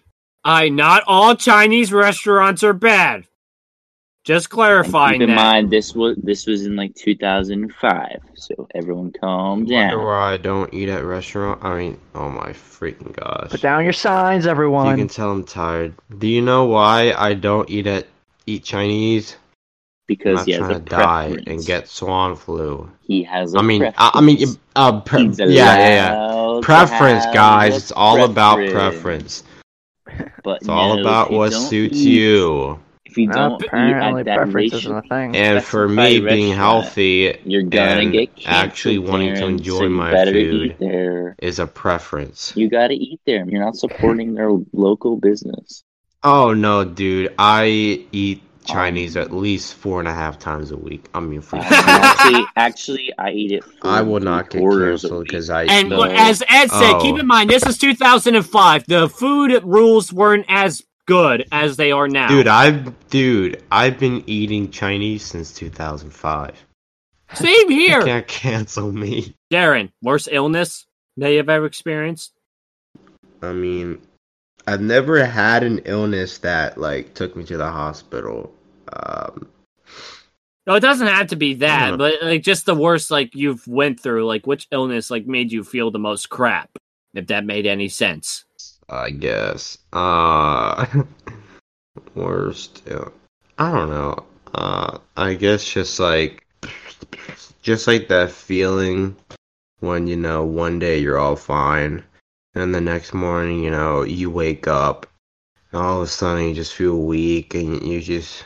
I not all Chinese restaurants are bad. Just And clarifying keep in that. mind this was this was in like 2005, so everyone calm Wonder down. why I don't eat at restaurant. I mean, oh my freaking gosh. put down your signs, everyone. You can tell I'm tired. Do you know why I don't eat at eat Chinese? I'm Because not he has trying a to die preference. and get swan flu. He has a I mean, preference. I, I mean, uh, pre- He's yeah, yeah, yeah. Preference, guys. It's all about preference. preference. But It's all about what suits eat- you. If you No, don't eat apparently, at that preference ratio, isn't a thing. And for me, being healthy you're gonna and get canceled, actually wanting to enjoy so my better food eat there. is a preference. You gotta eat there. You're not supporting their local business. Oh no, dude! I eat um, Chinese at least four and a half times a week. I mean, for actually, actually, I eat it. I will not three get a canceled because I And So- as Ed said, keep Oh. in mind this is 2005. The food rules weren't as good as they are now. Dude, I've dude, I've been eating Chinese since 2005. Same You here. can't cancel me. Darren, worst illness that you've ever experienced? I mean, I've never had an illness that like took me to the hospital. Um, No, it doesn't have to be that, but like just the worst like you've went through, like which illness like made you feel the most crap, if that made any sense. I guess. Uh, worst. I don't know. Uh, I guess just like, just like that feeling when you know one day you're all fine, and the next morning you know you wake up, and all of a sudden you just feel weak, and you just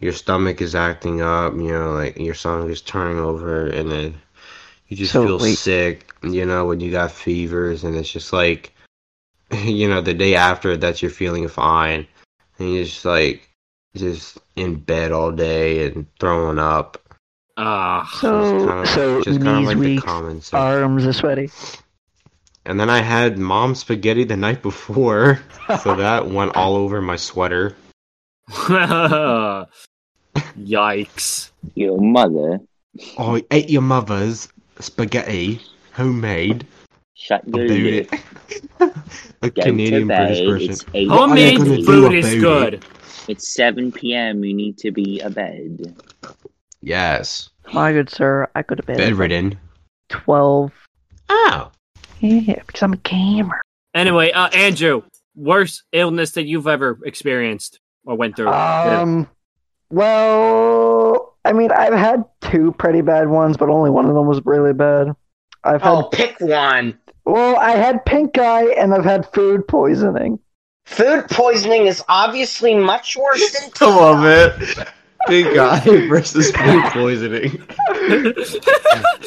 your stomach is acting up. You know, like your stomach is turning over, and then you just So, feel wait. sick. You know, when you got fevers, and it's just like you know, the day after that you're feeling fine, and you're just like just in bed all day and throwing up. Ah, Just So, kind of, so just kind of knees like the weak, common sense. arms are sweaty. And then I had mom spaghetti the night before, so that went all over my sweater. yikes! Your mother Oh, I ate your mother's spaghetti, homemade. Shut your About lip. it. A Go Canadian to British bed. version. It's eight. What Homemade gonna food about is it? good. It's seven p.m. You need to be abed. Yes, My good sir, I could to bed. at bedridden. Twelve. Oh, Yeah, because I'm a gamer. Anyway, uh, Andrew, worst illness that you've ever experienced or went through? Um. Well, I mean, I've had two pretty bad ones, but only one of them was really bad. I've had Oh, pick one. Well, I had pink eye and I've had food poisoning. Food poisoning is obviously much worse than Come on, man. Big guy versus food poisoning.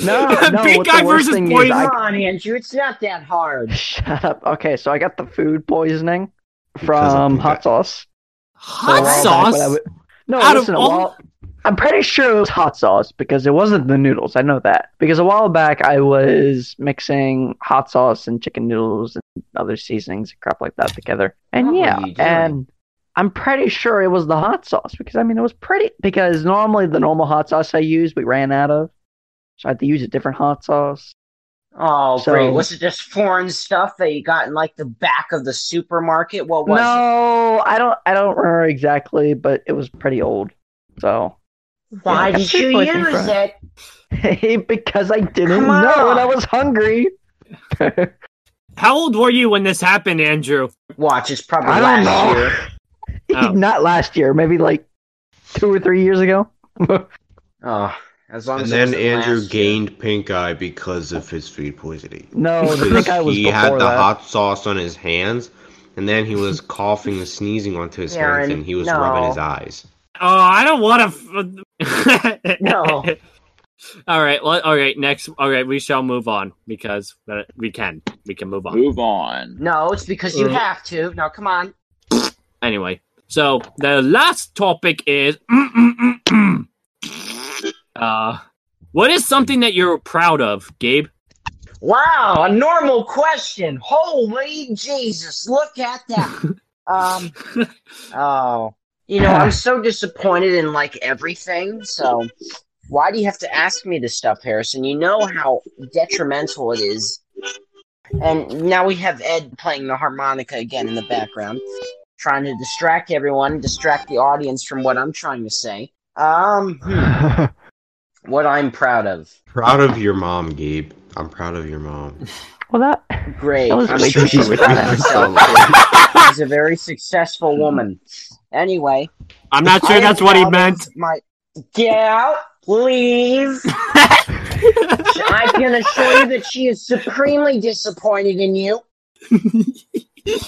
No, no. Big what guy the worst versus thing is poison. I- Come on, Andrew. It's not that hard. Shut up. Okay, so I got the food poisoning Because of from pink eye. hot sauce. So Hot while back sauce. when I would- no, Out of listen. a all- while- I'm pretty sure it was hot sauce because it wasn't the noodles. I know that because a while back I was mixing hot sauce and chicken noodles and other seasonings and crap like that together. And What yeah, and I'm pretty sure it was the hot sauce because I mean it was pretty because normally the normal hot sauce I use we ran out of, so I had to use a different hot sauce. Oh, So- great. Was it just foreign stuff that you got in like the back of the supermarket? What was it? no, I don't. I don't remember exactly, but it was pretty old. So Why Yeah, did you use from- it? because I didn't know and I was hungry. How old were you when this happened, Andrew? Watch, it's probably I don't last know. year. Oh. Not last year, maybe like two or three years ago. Oh, as long And as then Andrew last year. gained pink eye because of his food poisoning. no, the pink eye was he had the that. hot sauce on his hands, and then he was coughing and sneezing onto his hands, and he was no. rubbing his eyes. Oh, I don't want to. F- No. All right. Well, all right. Next. All right. We shall move on because we can. We can move on. Move on. No, it's because you Uh. have to. Now, come on. Anyway, so the last topic is. uh, what is something that you're proud of, Gabe? Wow, a normal question. Holy Jesus, look at that. um, oh, you know, I'm so disappointed in like everything. So, why do you have to ask me this stuff, Harrison? You know how detrimental it is. And now we have Ed playing the harmonica again in the background, trying to distract everyone, distract the audience from what I'm trying to say. Um, hmm, what I'm proud of. Proud of your mom, Gabe. I'm proud of your mom. well, that Great. That was I'm way sure she's short. proud of herself. She's a very successful woman. Anyway, I'm not sure am that's what he meant. My get out, please. I can assure you that she is supremely disappointed in you.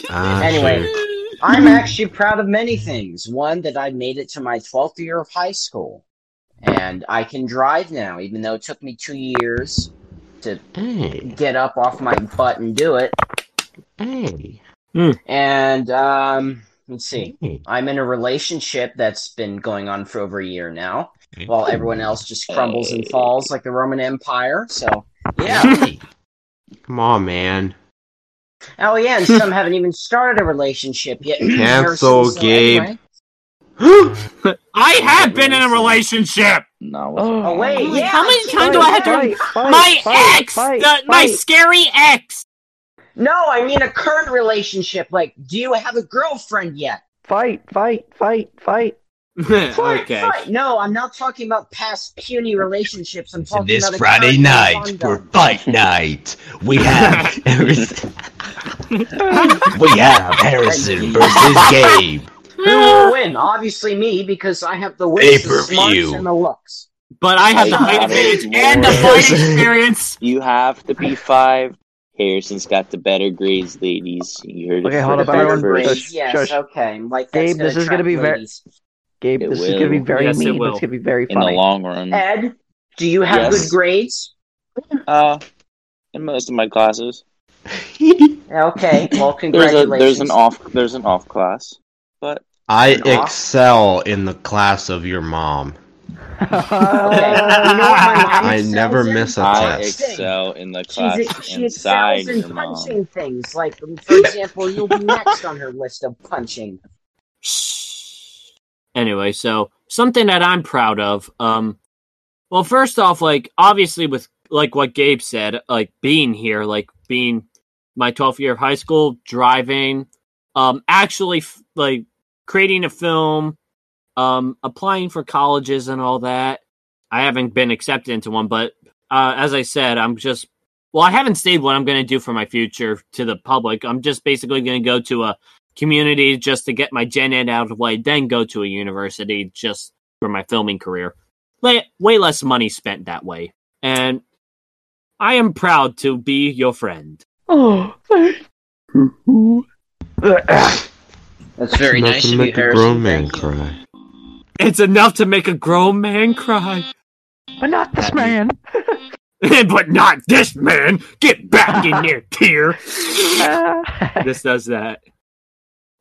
Ah, Anyway. sure. I'm actually proud of many things. One, that I made it to my 12th year of high school. And I can drive now, even though it took me two years to Hey, get up off my butt and do it. hey, And, um, let's see. hey. I'm in a relationship that's been going on for over a year now, while everyone else just crumbles and falls like the Roman Empire. So, yeah. Come on, man. Oh, yeah, and some haven't even started a relationship yet. Cancel, So Gabe. anyway- I have been in a relationship. No. Oh, wait, yeah. How many I'm times do I have to? Fight, fight, my fight, ex, fight, the, my scary ex. No, I mean a current relationship. Like, do you have a girlfriend yet? fight, fight, fight, fight. Fight, okay. fight. No, I'm not talking about past puny relationships. I'm talking this about a Friday night one for fight night, we have we have Harrison versus Gabe. Who will win? Obviously me, because I have the wits, the Pay-per-view. smarts, and the looks. But I have the height advantage and the fight experience. You have to be five. Harrison's got the better grades, ladies. You heard it Okay, hold first. up, everyone. first. Yes, shush. okay. Like that's Gabe, this is gonna be very- Gabe, It this is gonna be very Yes, mean, but it's gonna be very In the funny. long run. Ed, do you have Yes. good grades? Uh, in most of my classes. Okay, well, There's congratulations. a there's an off there's an off class, but I off- excel in the class of your mom. You know what my mom I never in? miss a I test. excel in the She's class a, she inside excels in your mom. punching things. Like, for example, you'll be next on her list of punching. Anyway, so something that I'm proud of. Um, well, first off, like obviously with like what Gabe said, like being here, like being my 12th year of high school, driving, um, actually f- like creating a film, um, applying for colleges and all that. I haven't been accepted into one, but uh, as I said, I'm just well, I haven't stated what I'm going to do for my future to the public. I'm just basically going to go to a community just to get my gen ed out of the way, then go to a university just for my filming career. way, way less money spent that way. And I am proud to be your friend. Oh. That's very Enough nice to of you, make a grown man cry. It's enough to make a grown man cry. but not this man. but not this man. Get back in there, tear. This does that.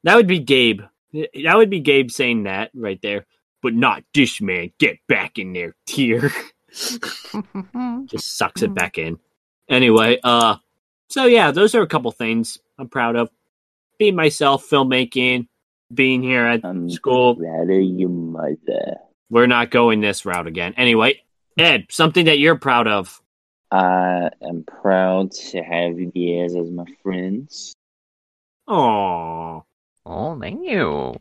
That would be Gabe. That would be Gabe saying that right there. But not this man. Get back in there, tear. Just sucks it back in. Anyway, uh, so yeah, those are a couple things I'm proud of. Being myself, filmmaking, being here at I'm school. proud of your mother. We're not going this route again. Anyway, Ed, something that you're proud of. I am proud to have you guys as my friends. Oh, oh, thank you.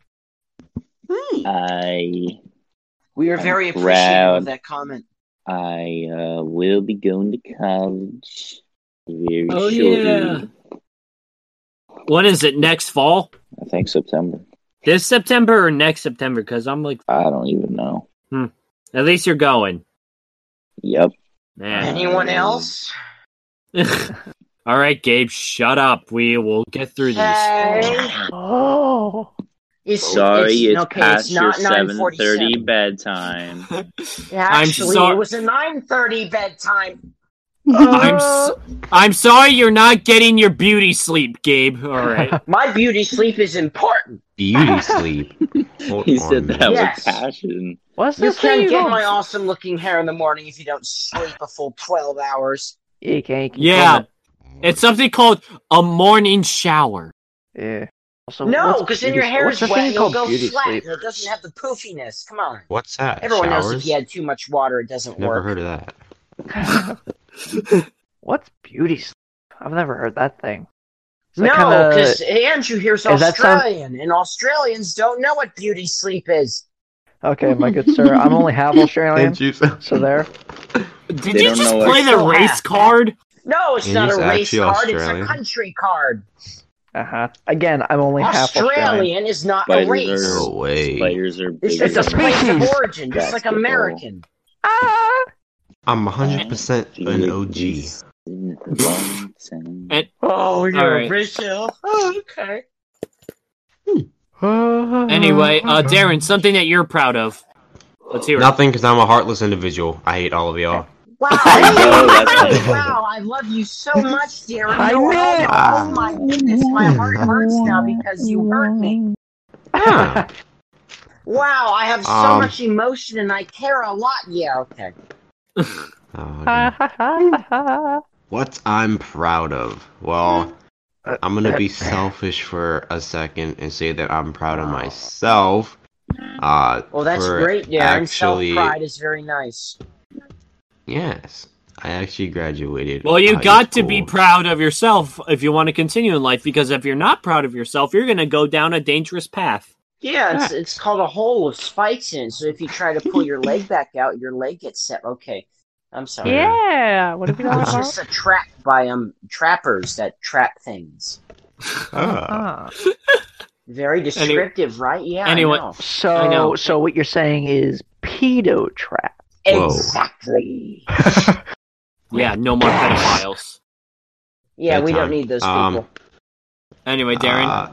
Hmm. I We are I'm very appreciative proud. of that comment. I uh, will be going to college very soon. Oh, shortly. yeah. When is it? Next fall? I think September. This September or next September? Because I'm like, I don't even know. Hmm. at least you're going. Yep. Man. Anyone else? All right, Gabe, shut up. We will get through these. Hey. Oh. It's, Sorry, it's, okay, past it's your not seven 9:47. thirty bedtime. Actually, so- it was a 9.30 bedtime. I'm s- uh, I'm sorry you're not getting your beauty sleep, Gabe. All right. My beauty sleep is important. Beauty sleep. Hold he said a that Yes. with passion. What's You this thing can't you get don't- my awesome looking hair in the morning if you don't sleep a full 12 hours. You can't. you can Yeah. It's something called a morning shower. Yeah. Also, no, what's because then beauty- your hair what's is the wet thing and it'll called go beauty flat sleep? and it doesn't have the poofiness. Come on. What's that? Everyone knows Showers? if you had too much water, it doesn't Never work. heard of that. What's beauty sleep? I've never heard that thing. That No, kinda- because Andrew here's Is that some- Australian, and Australians don't know what beauty sleep is. Okay, my good sir. I'm only half Australian, Didn't you? so there. Did They you just know what- play the race have. card? No, it's And not a race actually card, it's a country card. Uh huh. Again, I'm only half Australian. Australian is not a race. are- No way. Spiders are It's bigger just a a place of species. origin, just like American. Ah! I'm 100% an OG. And- Oh, you're Alright. Brazil. Oh, okay. Anyway, uh, Darren, something that you're proud of. Let's hear it. Nothing, because I'm a heartless individual. I hate all of y'all. Wow, know, wow, I love you so much, Darren. I No, know. Oh my goodness, my heart hurts now because you hurt me. Ah, Wow, I have so Um, much emotion and I care a lot. Yeah, okay. Oh. What I'm proud of? Well, I'm gonna be selfish for a second and say that I'm proud of myself. Uh, Well, that's great, Darren. Actually, Self pride is very nice. yes, I actually graduated. Well, you high got to be proud of yourself if you want to continue in life, because if you're not proud of yourself, you're going to go down a dangerous path. Yeah, it's, it's called a hole with spikes in. So if you try to pull your leg back out, your leg gets set. Okay, I'm sorry. yeah. What have you It done? was just attract by um trappers that trap things. Ah. Very descriptive, right? Yeah. I Anyway- know. I So, know. so what you're saying is pedo trap. Whoa. Exactly. Yeah, no more pedophiles. Yeah, we don't Bedtime. need those Um, people. Anyway, Darren, Uh,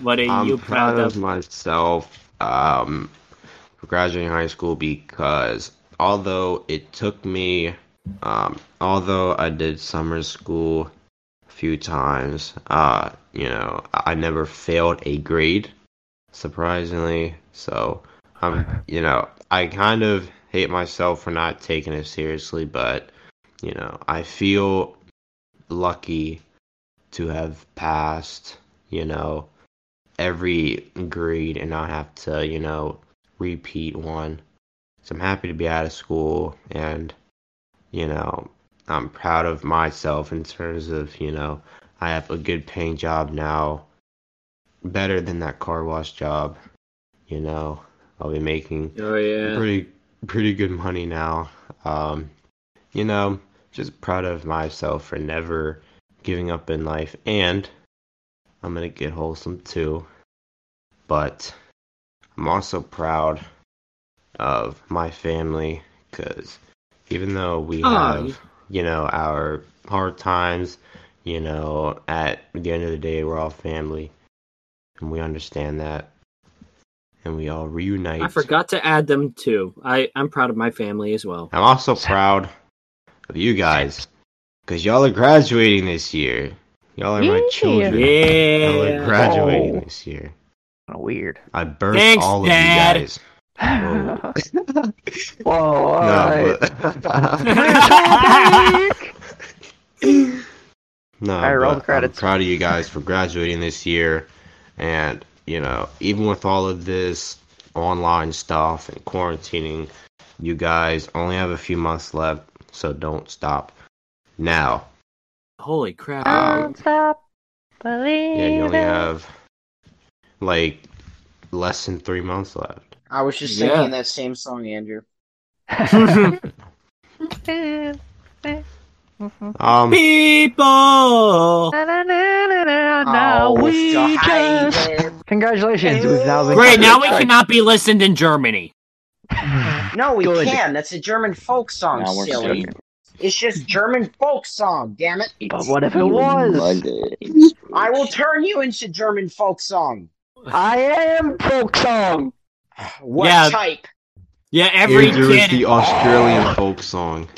what are I'm you proud of? myself um, for graduating high school because although it took me, um, although I did summer school a few times, uh, you know, I never failed a grade, surprisingly. So, I'm, you know, I kind of hate myself for not taking it seriously, but you know, I feel lucky to have passed, you know, every grade and not have to, you know, repeat one. So I'm happy to be out of school and, you know, I'm proud of myself in terms of, you know, I have a good paying job now, better than that car wash job, you know. I'll be making Oh, yeah. pretty pretty good money now. Um, you know, just proud of myself for never giving up in life, and I'm gonna get wholesome too. But I'm also proud of my family because even though we Aw. have, you know, our hard times, you know, at the end of the day, we're all family, and we understand that, and we all reunite. I forgot to add them too. I I'm proud of my family as well. I'm also proud of you guys because y'all are graduating this year. Y'all are my Yeah. children. Y'all are graduating Oh. this year. Kinda weird. I birthed Thanks, all Dad. of you guys. Whoa. Whoa, all no, right. but no, Alright, roll the credits. I'm proud of you guys for graduating this year, and you know, even with all of this online stuff and quarantining, you guys only have a few months left, so don't stop now. Holy crap! Um, Don't stop believing. Yeah, you only have like less than three months left. I was just Yeah. singing that same song, Andrew. Um, People. Now Oh, we just... Congratulations, we've now been Great. Now we cannot be listened in Germany. No, we Good. can. That's a German folk song, Now silly. singing. It's just German folk song, damn it. But what if it was? Monday. I will turn you into German folk song. I am folk song. What Yeah. type? Yeah, every Andrew is the Australian folk song.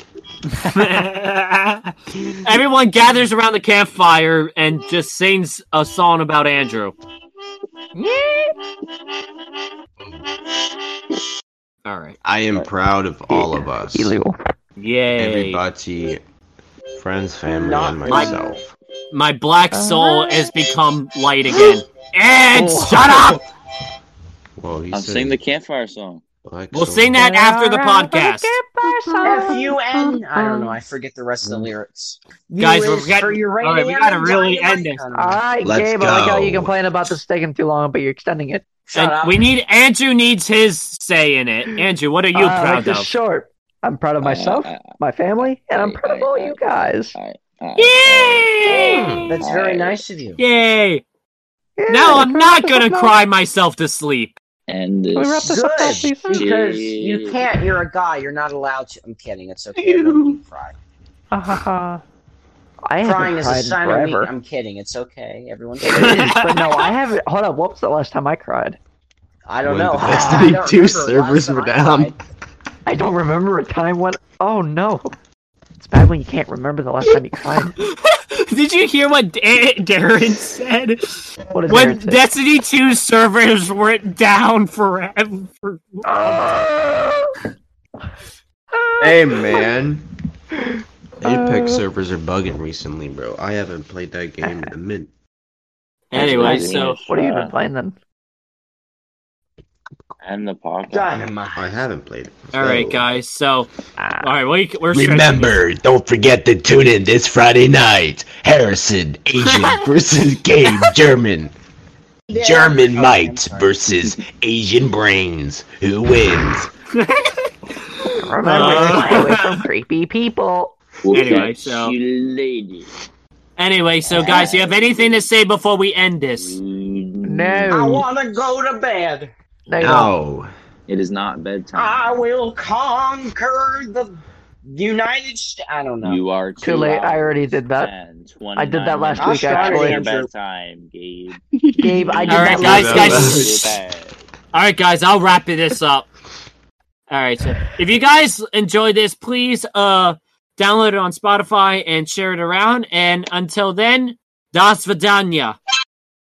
Everyone gathers around the campfire and just sings a song about Andrew. All right. I am proud of all of us. Illegal. Yay. Everybody, friends, family, Not and myself. My black soul has become light again. And Oh. shut up! Well, I'm singing the campfire song. black We'll soul. sing that after the podcast. F U N. I don't know. I forget the rest of the lyrics. Guys, U we're is getting- for uranium. all right, we gotta really end this. I. All right, Let's Gabe. I like how you complain about this taking too long, but you're extending it. Shut And up. we need Andrew needs his say in it. Andrew, what are you Uh, I like proud this of? short. I'm proud of myself, Uh, my family, and I'm I- proud of all I- you guys. I- I- Yay! That's very nice of you. Yay! Yeah, Now I'm not gonna cry myself to sleep. And we wrap this. this up, Good, because you can't. You're a guy. You're not allowed to. I'm kidding. It's okay. I wouldn't you cry. Ha ha ha. I Crying haven't is a sign of weak. forever. I'm kidding. It's okay. Everyone's. It is, but no, I haven't. Hold up. What was the last time I cried? I don't When know. the I Destiny 2 servers were down. Cried. I don't remember a time when. Oh no. It's bad when you can't remember the last time you cried. Did you hear what Da- Darren said? What is When Darren say? Destiny 2 servers went down forever. Ah! Hey man, Apex ah. servers are bugging recently, bro. I haven't played that game in a minute. Anyway, so What have you been uh, playing then? And the podcast. Dynamite. I haven't played it. all right, guys. So, all right, we, we're Remember, don't forget to tune in this Friday night. Harrison, Asian versus Game German. Yeah. German Okay, might versus Asian brains. Who wins? remember, Uh, stay away from creepy people. Anyway, so- you later. Anyway, so guys, you have anything to say before we end this? No. I want to go to bed. No. No. It is not bedtime. I will conquer the United States. I don't know. You are Too late. I already did that. 10, I did that last 29 week, minutes actually. after bedtime, Gabe. Gabe, I did All that guys, guys. All right, guys, I'll wrap this up. All right, so if you guys enjoyed this, please uh download it on Spotify and share it around. And until then, das vidanya.